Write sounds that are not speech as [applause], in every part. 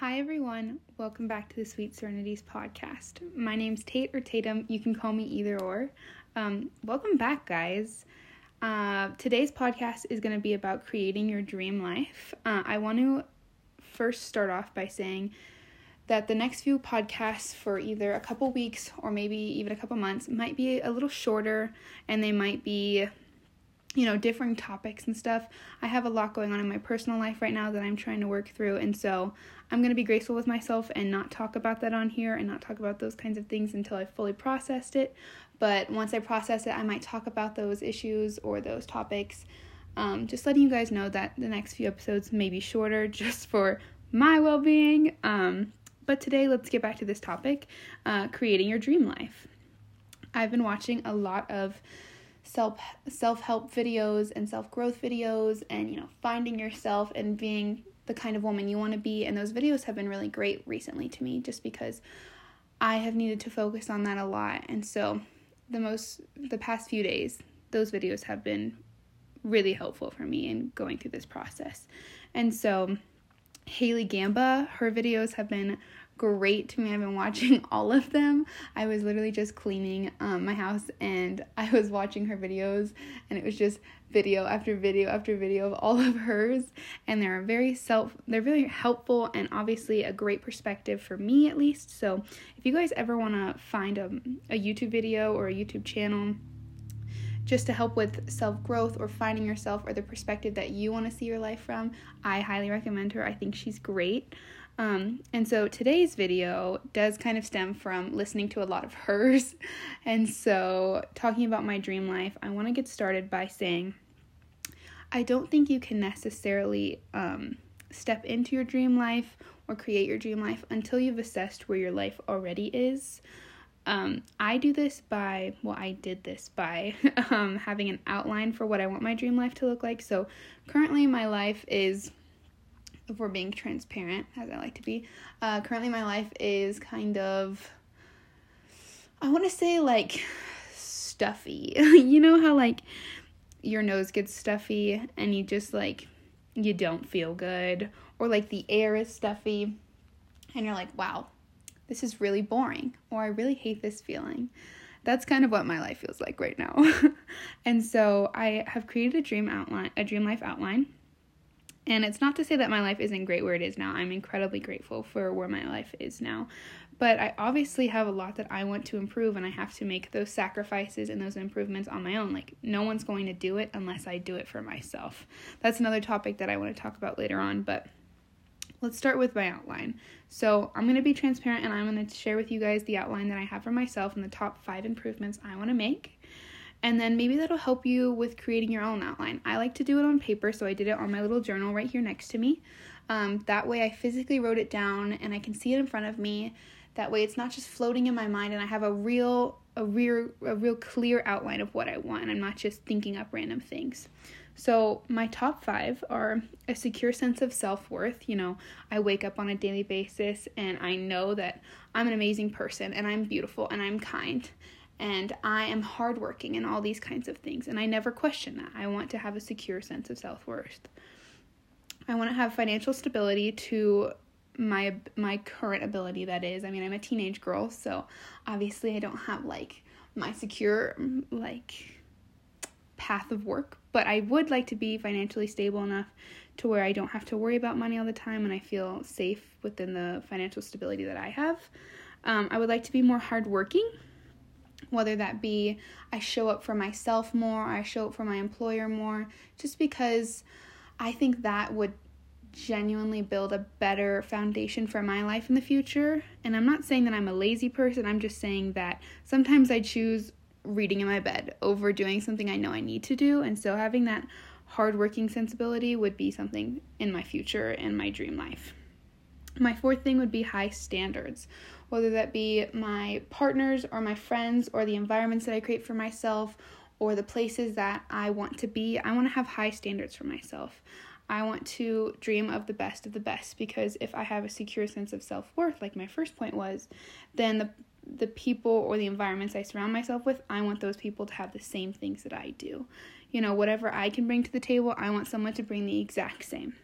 Hi, everyone. Welcome back to the Sweet Serenities podcast. My name's Tate or Tatum. You can call me either or. Um, welcome back, guys. Uh, today's podcast is going to be about creating your dream life. Uh, I want to first start off by saying that the next few podcasts for either a couple weeks or maybe even a couple months might be a little shorter and they might be you know, differing topics and stuff. I have a lot going on in my personal life right now that I'm trying to work through, and so I'm going to be graceful with myself and not talk about that on here and not talk about those kinds of things until I've fully processed it. But once I process it, I might talk about those issues or those topics. Um, just letting you guys know that the next few episodes may be shorter [laughs] just for my well being. Um, but today, let's get back to this topic uh, creating your dream life. I've been watching a lot of self self help videos and self growth videos and you know finding yourself and being the kind of woman you want to be and those videos have been really great recently to me just because I have needed to focus on that a lot and so the most the past few days those videos have been really helpful for me in going through this process. And so Haley Gamba, her videos have been great to me. I've been watching [laughs] all of them. I was literally just cleaning um, my house and [laughs] I was watching her videos, and it was just video after video after video of all [laughs] of hers. And they're very self, they're very helpful and obviously a great perspective for me at least. So if you guys ever want to find a, a YouTube video or a YouTube channel, just to help with self growth or finding yourself or the perspective that you want to see your life from, I highly recommend her. I think she's great. Um, and so today's video does kind of stem from listening to a lot of hers. [laughs] And so, talking about my dream life, I want to get started by saying I don't think you can necessarily um, step into your dream life or create your dream life until you've assessed where your life already is. Um, I do this by, well, I did this by [laughs] um, having an outline for what I want my dream life to look like. So currently, my life is if we're being transparent, as I like to be. Uh, currently, my life is kind of, I want to say like stuffy. [laughs] you know how like your nose gets stuffy and you just like, you don't feel good, or like the air is stuffy and you're like, wow, this is really boring, or I really hate this feeling. That's kind of what my life feels like right now. [laughs] and so I have created a dream outline, a dream life outline and it's not to say that my life isn't great where it is now. I'm incredibly grateful for where my life is now. But I obviously have a lot that I want to improve, and I have to make those sacrifices and those improvements on my own. Like, no one's going to do it unless I do it for myself. That's another topic that I want to talk about later on, but let's start with my outline. So, I'm going to be transparent and I'm going to share with you guys the outline that I have for myself and the top five improvements I want to make and then maybe that'll help you with creating your own outline. I like to do it on paper, so I did it on my little journal right here next to me. Um, that way, I physically wrote it down and I can see it in front of me. That way, it's not just floating in my mind, and I have a real, a real, a real clear outline of what I want, I'm not just thinking up random things. So, my top five are a secure sense of self worth. You know, I wake up on a daily basis and I know that I'm an amazing person and I'm beautiful and I'm kind and I am hardworking and all these kinds of things. And I never question that. I want to have a secure sense of self worth. I want to have financial stability to my my current ability that is i mean i'm a teenage girl so obviously i don't have like my secure like path of work but i would like to be financially stable enough to where i don't have to worry about money all the time and i feel safe within the financial stability that i have um, i would like to be more hardworking whether that be I show up for myself more, I show up for my employer more, just because I think that would genuinely build a better foundation for my life in the future. And I'm not saying that I'm a lazy person, I'm just saying that sometimes I choose reading in my bed over doing something I know I need to do. And so having that hardworking sensibility would be something in my future and my dream life. My fourth thing would be high standards whether that be my partners or my friends or the environments that I create for myself or the places that I want to be. I want to have high standards for myself. I want to dream of the best of the best because if I have a secure sense of self worth, like my first point was, then the the people or the environments I surround myself with, I want those people to have the same things that I do. You know, whatever I can bring to the table, I want someone to bring the exact same.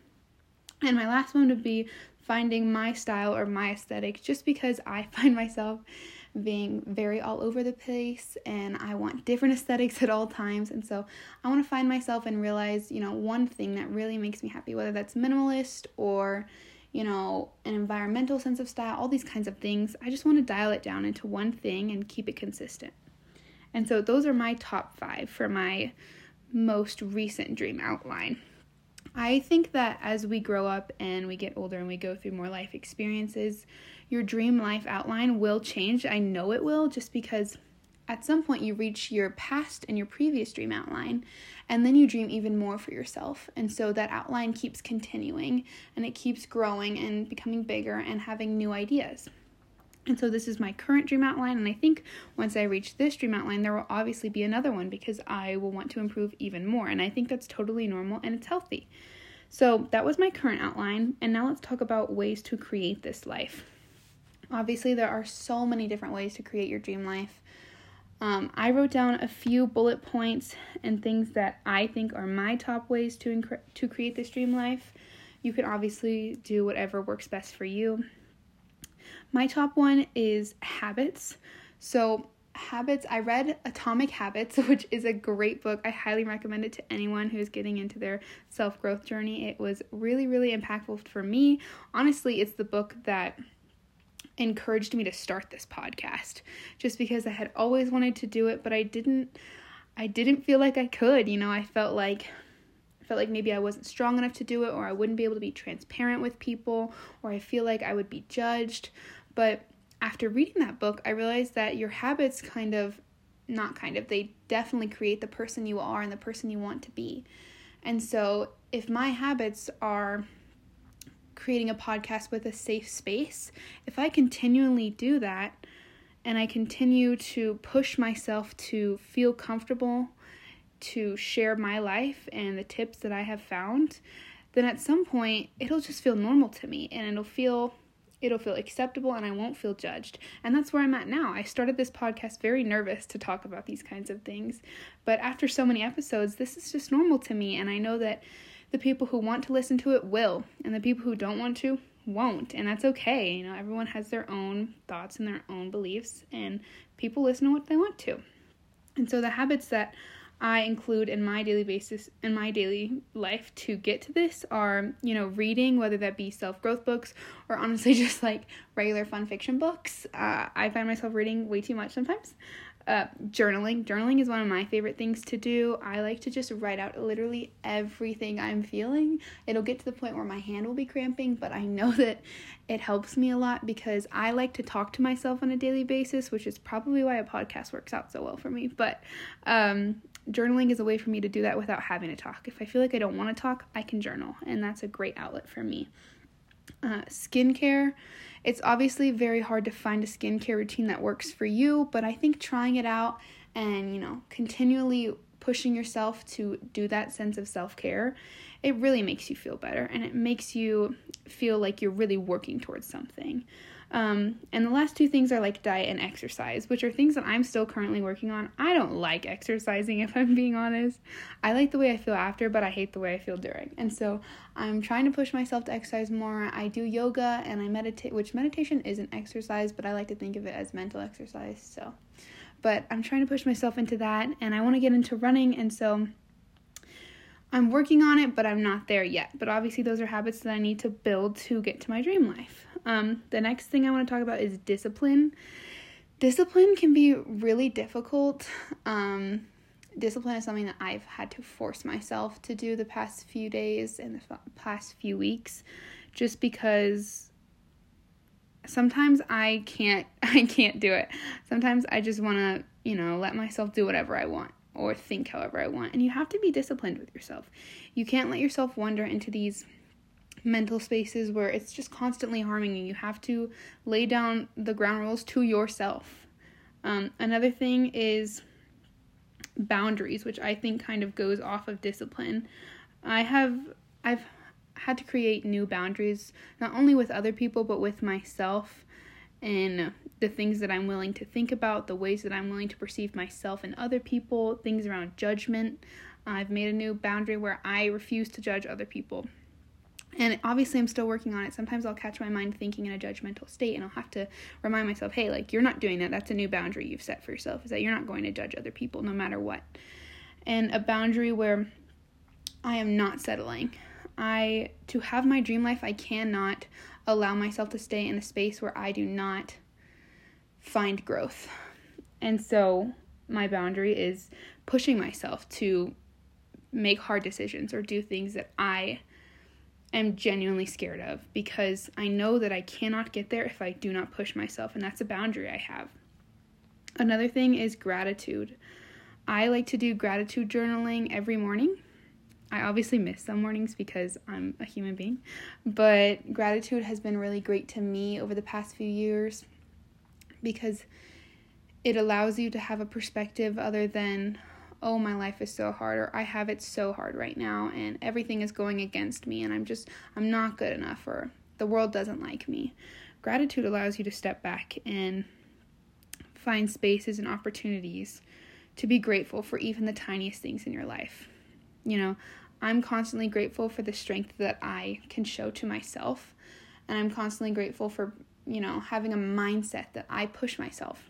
And my last one would be finding my style or my aesthetic just because I [laughs] find myself being very all over the place and I want different [laughs] aesthetics at all times. And so I want to find myself and realize, you know, one thing that really makes me happy, whether that's minimalist or, you know, an environmental sense of style, all these kinds of things. I just want to dial it down into one thing and keep it consistent. And so those are my top five for my most recent dream outline. I think that as we grow up and we get older and we go through more life experiences, your dream life outline will change. I know it will just because at some point you reach your past and your previous dream outline and then you dream even more for yourself and so that outline keeps continuing and it keeps growing and becoming bigger and having new ideas and so this is my current dream outline and i think once i reach this dream outline there will obviously be another one because i will want to improve even more and i think that's totally normal and it's healthy so that was my current outline and now let's talk about ways to create this life Obviously, there are so many different ways to create your dream life. Um, I wrote down a few bullet points and things that I think are my top ways to to create this dream life. You can obviously do whatever works best for you. My top one is habits. So, habits, I read Atomic Habits, [laughs] which is a great book. I highly recommend it to anyone who's getting into their self growth journey. It was really, really impactful for me. Honestly, it's the book that encouraged me to start this podcast just because I had always wanted to do it but I didn't I didn't feel like I could, you know, I felt like I felt like maybe I wasn't strong enough to do it or I wouldn't be able to be transparent with people or I feel like I would be judged. But after reading that book, I realized that your habits kind of not kind of, they definitely create the person you are and the person you want to be. And so if my habits are creating a podcast with a safe space, if I continually do that and I continue to push myself to feel comfortable, to share my life and the tips that I have found, then at some point it'll just feel normal to me and it'll feel it'll feel acceptable and I won't feel judged. And that's where I'm at now. I started this podcast very nervous to talk about these kinds of things, but after so many episodes, this is just normal to me and I know that the people who want to listen to it will, and the people who don't want to won't, and that's okay. You know, everyone has their own thoughts and their own beliefs, and people listen to what they want to. And so the habits that I include in my daily basis in my daily life to get to this are, you know, reading, whether that be self growth books or honestly [laughs] just like regular fun fiction books. Uh, I find myself reading way too much sometimes uh, journaling. Journaling is one of my favorite things to do. I like to just write out literally everything I'm feeling. It'll get to the point where my hand will be cramping, but I know [laughs] that it helps me a lot because I like to talk to myself on a daily basis, which is probably why a podcast works out so well for me. But um, journaling is a way for me to do that without having to talk. If I feel like I don't want to talk, I can journal, and that's a great outlet for me. Uh, skincare it's obviously very hard to find a skincare routine that works for you, but I think trying it out and, you know, continually pushing yourself to do that sense of self care, it really makes you feel better and it makes you feel like you're really working towards something. Um, and the last two things are like diet and exercise, which are things that I'm still currently working on. I don't like exercising, [laughs] if I'm being honest. I like the way I feel after, but I hate the way I feel during. And so I'm trying to push myself to exercise more. I do yoga and I meditate, which meditation isn't exercise, but I like to think of it as mental exercise. So, but I'm trying to push myself into that, and I want to get into running, and so. I'm working on it, but I'm not there yet. But obviously, those are habits that I need to build to get to my dream life. Um, the next thing I want to talk about is discipline. Discipline can be really difficult. Um, discipline is something that I've had to force myself to do the past few days and the past few weeks just because sometimes I can't [laughs] I can't do it. Sometimes I just want to, you know, let myself do whatever I want or think however I want. And you have to be disciplined with yourself. You can't let yourself wander into these mental spaces where it's just constantly harming you. You have to lay down the ground rules to yourself. Um, another thing is boundaries, which I think kind of goes off of discipline. I have I've had to create new boundaries not only with other people but with myself and the things that I'm willing to think about, the ways that I'm willing to perceive myself and other people, things around judgment. I've made a new boundary where I refuse to judge other people. And obviously, I'm still working on it. Sometimes I'll catch my mind thinking in a judgmental state, and I'll have to remind myself, hey, like, you're not doing that. That's a new boundary you've set for yourself, is that you're not going to judge other people no matter what. And a boundary where I am not settling. I, to have my dream life, I cannot allow myself to stay in a space where I do not find growth. And so, my boundary is pushing myself to make hard decisions or do things that I am genuinely scared of because I know that I cannot get there if I do not push myself, and that's a boundary I have. Another thing is gratitude. I like to do gratitude journaling every morning. I obviously miss some mornings because I'm a human being, but gratitude has been really great to me over the past few years because it allows you to have a perspective other than oh, my life is so hard, or I have it so hard right now, and everything is going against me, and I'm just, I'm not good enough, or the world doesn't like me. Gratitude allows you to step back and find spaces and opportunities to be grateful for even the tiniest things in your life. You know, I'm constantly grateful for the strength that I can show to myself, and I'm constantly grateful for, you know, having a mindset that I push myself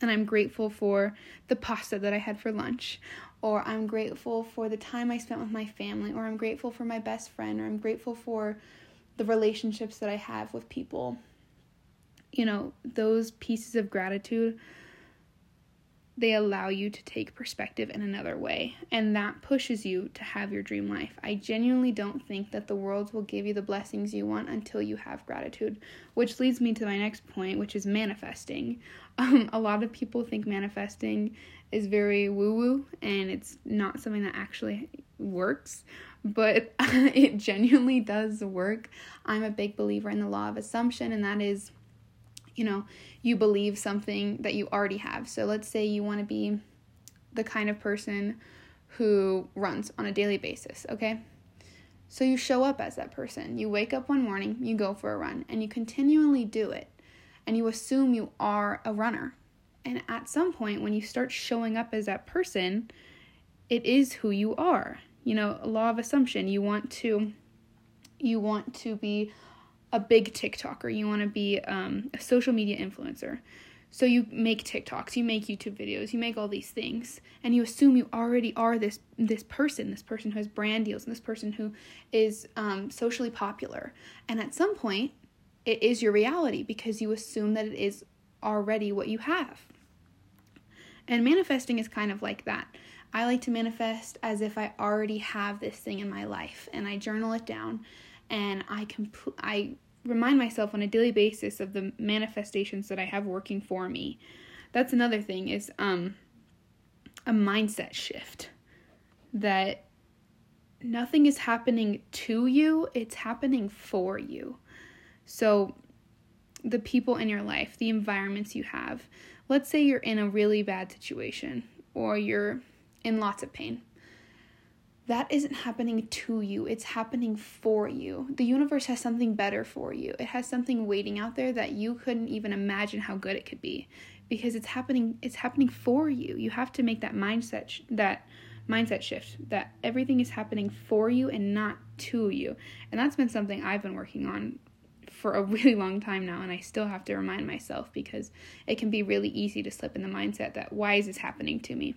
and I'm grateful for the pasta that I had for lunch, or I'm grateful for the time I spent with my family, or I'm grateful for my best friend, or I'm grateful for the relationships that I have with people. You know, those pieces of gratitude they allow you to take perspective in another way, and that pushes you to have your dream life. I genuinely don't think that the world will give you the blessings you want until you have gratitude, which leads me to my next point, which is manifesting. Um, a lot of people think manifesting is very woo woo, and it's not something that actually works, but [laughs] it genuinely does work. I'm a big believer in the law of assumption, and that is you know, you believe something that you already have. So let's say you want to be the kind of person who runs on a daily basis, okay? So you show up as that person. You wake up one morning, you go for a run, and you continually do it. And you assume you are a runner. And at some point, when you start showing up as that person, it is who you are. You know, law of assumption. You want to you want to be a big TikToker, you want to be um, a social media influencer. So you make TikToks, you make YouTube videos, you make all these things, and you assume you already are this this person, this person who has brand deals, and this person who is um, socially popular. And at some point, it is your reality because you assume that it is already what you have. And manifesting is kind of like that. I like to manifest as if I already have this thing in my life, and I journal it down, and I compl- I remind myself on a daily basis of the manifestations that I have working for me. That's another thing is um a mindset shift that nothing is happening to you, it's happening for you. So the people in your life, the environments you have. Let's say you're in a really bad situation or you're in lots of pain that isn't happening to you, it's happening for you. The universe has something better for you. It has something waiting out there that you couldn't even imagine how good it could be because it's happening it's happening for you. You have to make that mindset sh- that mindset shift that everything is happening for you and not to you. And that's been something I've been working on for a [laughs] really long time now and I still have to remind myself because it can be really easy to slip in the mindset that why is this happening to me?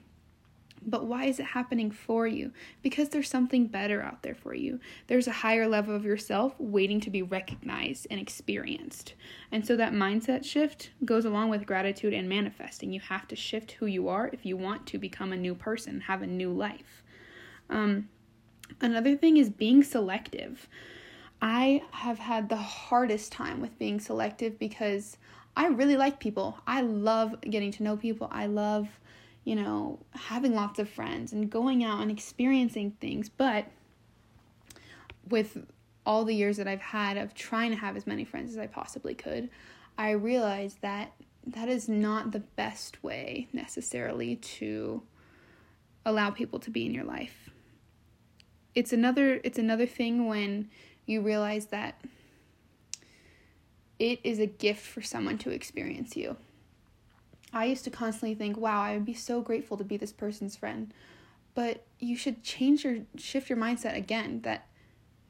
But why is it happening for you? Because there's something better out there for you. There's a higher level of yourself waiting to be recognized and experienced. And so that mindset shift goes along with gratitude and manifesting. You have to shift who you are if you want to become a new person, have a new life. Um, another thing is being selective. I have had the hardest time with being selective because I really like people. I love getting to know people. I love you know, having lots of friends and going out and experiencing things. But with all the years that I've had of trying to have as many friends as I possibly could, I realized that that is not the best way necessarily to allow people to be in your life. It's another it's another thing when you realize that it is a gift for someone to experience you. I used to constantly think, wow, I would be so grateful to be this person's friend. But you should change your shift your mindset again that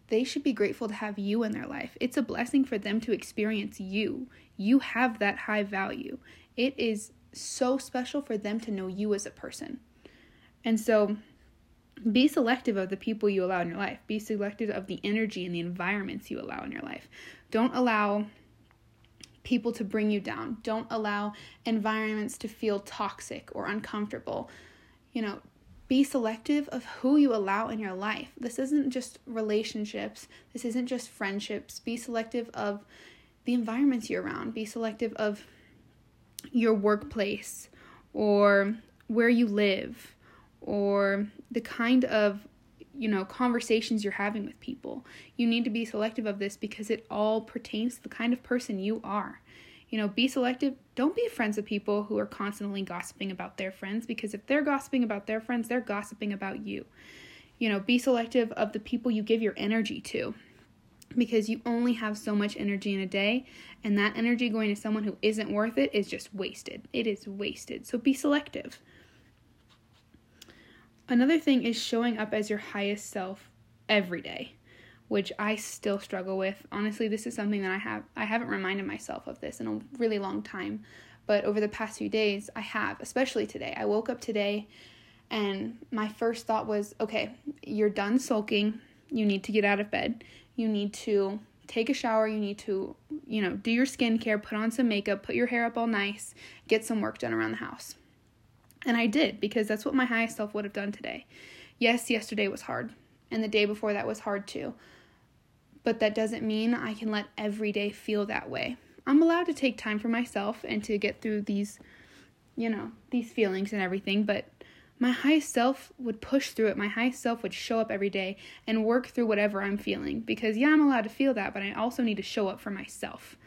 they should be grateful to have you in their life. It's a blessing for them to experience you. You have that high value. It is so special for them to know you as a person. And so be selective of the people you allow in your life. Be selective of the energy and the environments you allow in your life. Don't allow people to bring you down. Don't allow environments to feel toxic or uncomfortable. You know, be selective of who you allow in your life. This isn't just relationships, this isn't just friendships. Be selective of the environments you're around. Be selective of your workplace or where you live or the kind of you know conversations you're having with people. You need to be selective of this because it all pertains to the kind of person you are. You know be selective. Don't be friends with people who are constantly gossiping about their friends because if they're gossiping about their friends they're gossiping about you. You know be selective of the people you give your energy to because you only have so much energy in a day and that energy going to someone who isn't worth it is just wasted. It is wasted. So be selective Another thing is showing up as your highest self every day, which I still struggle with. Honestly, this is something that I have I haven't reminded myself of this in a really long time, but over the past few days I have, especially today. I woke up today and my first thought was, okay, you're done sulking. You need to get out of bed. You need to take a shower. You need to, you know, do your skincare, put on some makeup, put your hair up all nice, get some work done around the house. And I did because that's what my highest self would have done today. Yes, yesterday was hard, and the day before that was hard too. But that doesn't mean I can let every day feel that way. I'm allowed to take time for myself and to get through these, you know, these feelings and everything, but my highest self would push through it. My highest self would show up every day and work through whatever I'm feeling because, yeah, I'm allowed to feel that, but I also need to show up for myself.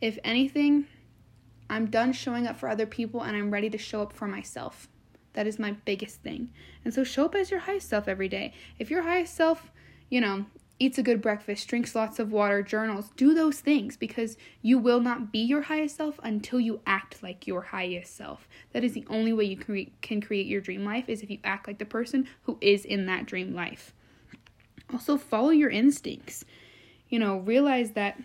If anything, I'm done showing up for other people and I'm ready to show up for myself. That is my biggest thing. And so show up as your highest self every day. If your highest self, you know, eats a good breakfast, drinks lots of water, journals, do those things because you will not be your highest self until you act like your highest self. That is the only way you can create your dream life is if you act like the person who is in that dream life. Also follow your instincts. You know, realize that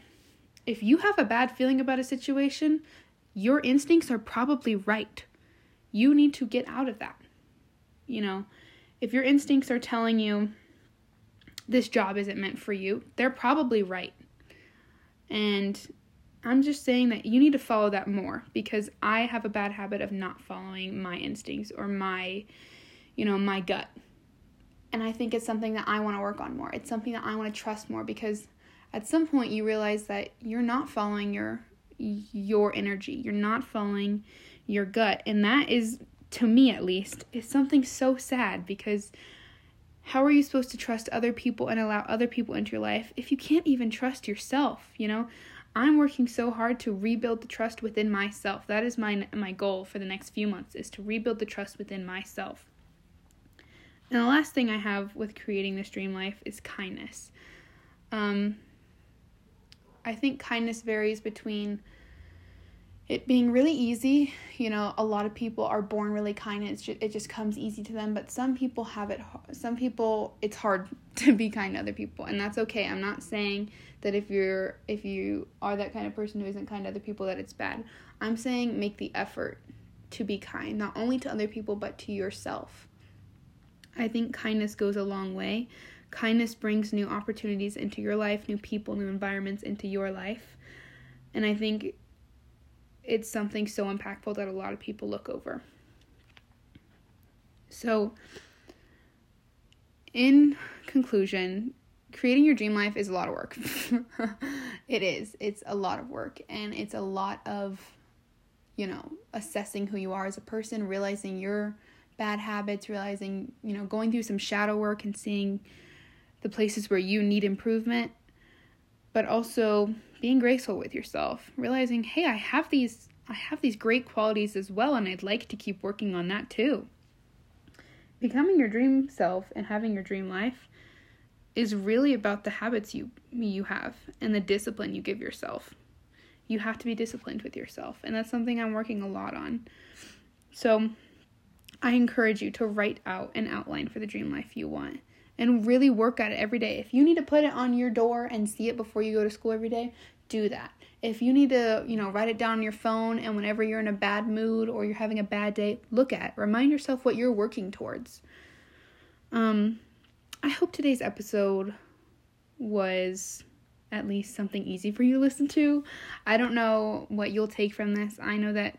if you have a bad feeling about a situation, your instincts are probably right. You need to get out of that. You know, if your instincts are telling you this job isn't meant for you, they're probably right. And I'm just saying that you need to follow that more because I have a bad habit of not following my instincts or my, you know, my gut. And I think it's something that I want to work on more. It's something that I want to trust more because at some point you realize that you're not following your your energy. You're not following your gut. And that is, to me at least, is something so sad because how are you supposed to trust other people and allow other people into your life if you can't even trust yourself? You know, I'm working so hard to rebuild the trust within myself. That is my my goal for the next few months is to rebuild the trust within myself. And the last thing I have with creating this dream life is kindness. Um, I think kindness varies between it being really easy. You know, a lot of people are born really kind and just, it just comes easy to them, but some people have it some people it's hard [laughs] to be kind to other people and that's okay. I'm not saying that if you're if you are that kind of person who isn't kind to other people that it's bad. I'm saying make the effort to be kind, not only to other people but to yourself. I think kindness goes a long way. Kindness brings new opportunities into your life, new people, new environments into your life. And I think it's something so impactful that a lot of people look over. So, in conclusion, creating your dream life is a lot of work. [laughs] it is. It's a lot of work and it's a lot of you know, assessing who you are as a person, realizing your bad habits, realizing, you know, going through some shadow work and seeing the places where you need improvement, but also being graceful with yourself, realizing, "Hey, I have these I have these great qualities as well and I'd like to keep working on that too." Becoming your dream self and having your dream life is really about the habits you you have and the discipline you give yourself. You have to be disciplined with yourself, and that's something I'm working a lot on. So, I encourage you to write out an outline for the dream life you want and really work at it every day. If you need to put it on your door and see it before you go to school every day, do that. If you need to, you know, write it down on your phone and whenever you're in a bad mood or you're having a bad day, look at. Remind yourself what you're working towards. Um I hope today's episode was at least something easy for you to listen to. I don't know what you'll take from this. I know that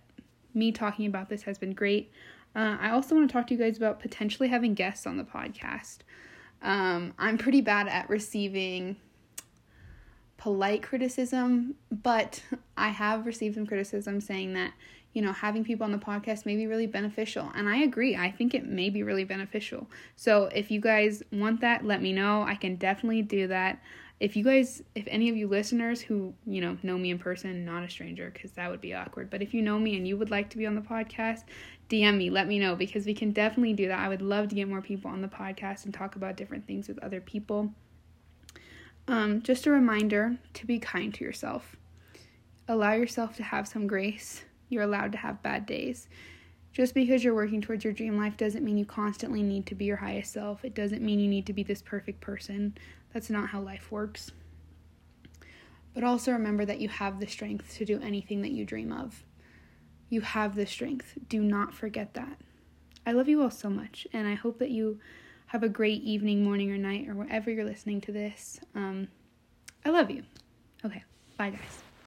me talking about this has been great. Uh, I also want to talk to you guys about potentially having guests on the podcast. Um, I'm pretty bad at receiving polite criticism, but I have received some criticism saying that, you know, having people on the podcast may be really beneficial. And I agree. I think it may be really beneficial. So if you guys want that, let me know. I can definitely do that if you guys if any of you listeners who you know know me in person not a stranger because that would be awkward but if you know me and you would like to be on the podcast dm me let me know because we can definitely do that i would love to get more people on the podcast and talk about different things with other people um, just a reminder to be kind to yourself allow yourself to have some grace you're allowed to have bad days just because you're working towards your dream life doesn't mean you constantly need to be your highest self. It doesn't mean you need to be this perfect person. That's not how life works. But also remember that you have the strength to do anything that you dream of. You have the strength. Do not forget that. I love you all so much, and I hope that you have a great evening, morning, or night, or wherever you're listening to this. Um, I love you. Okay, bye, guys.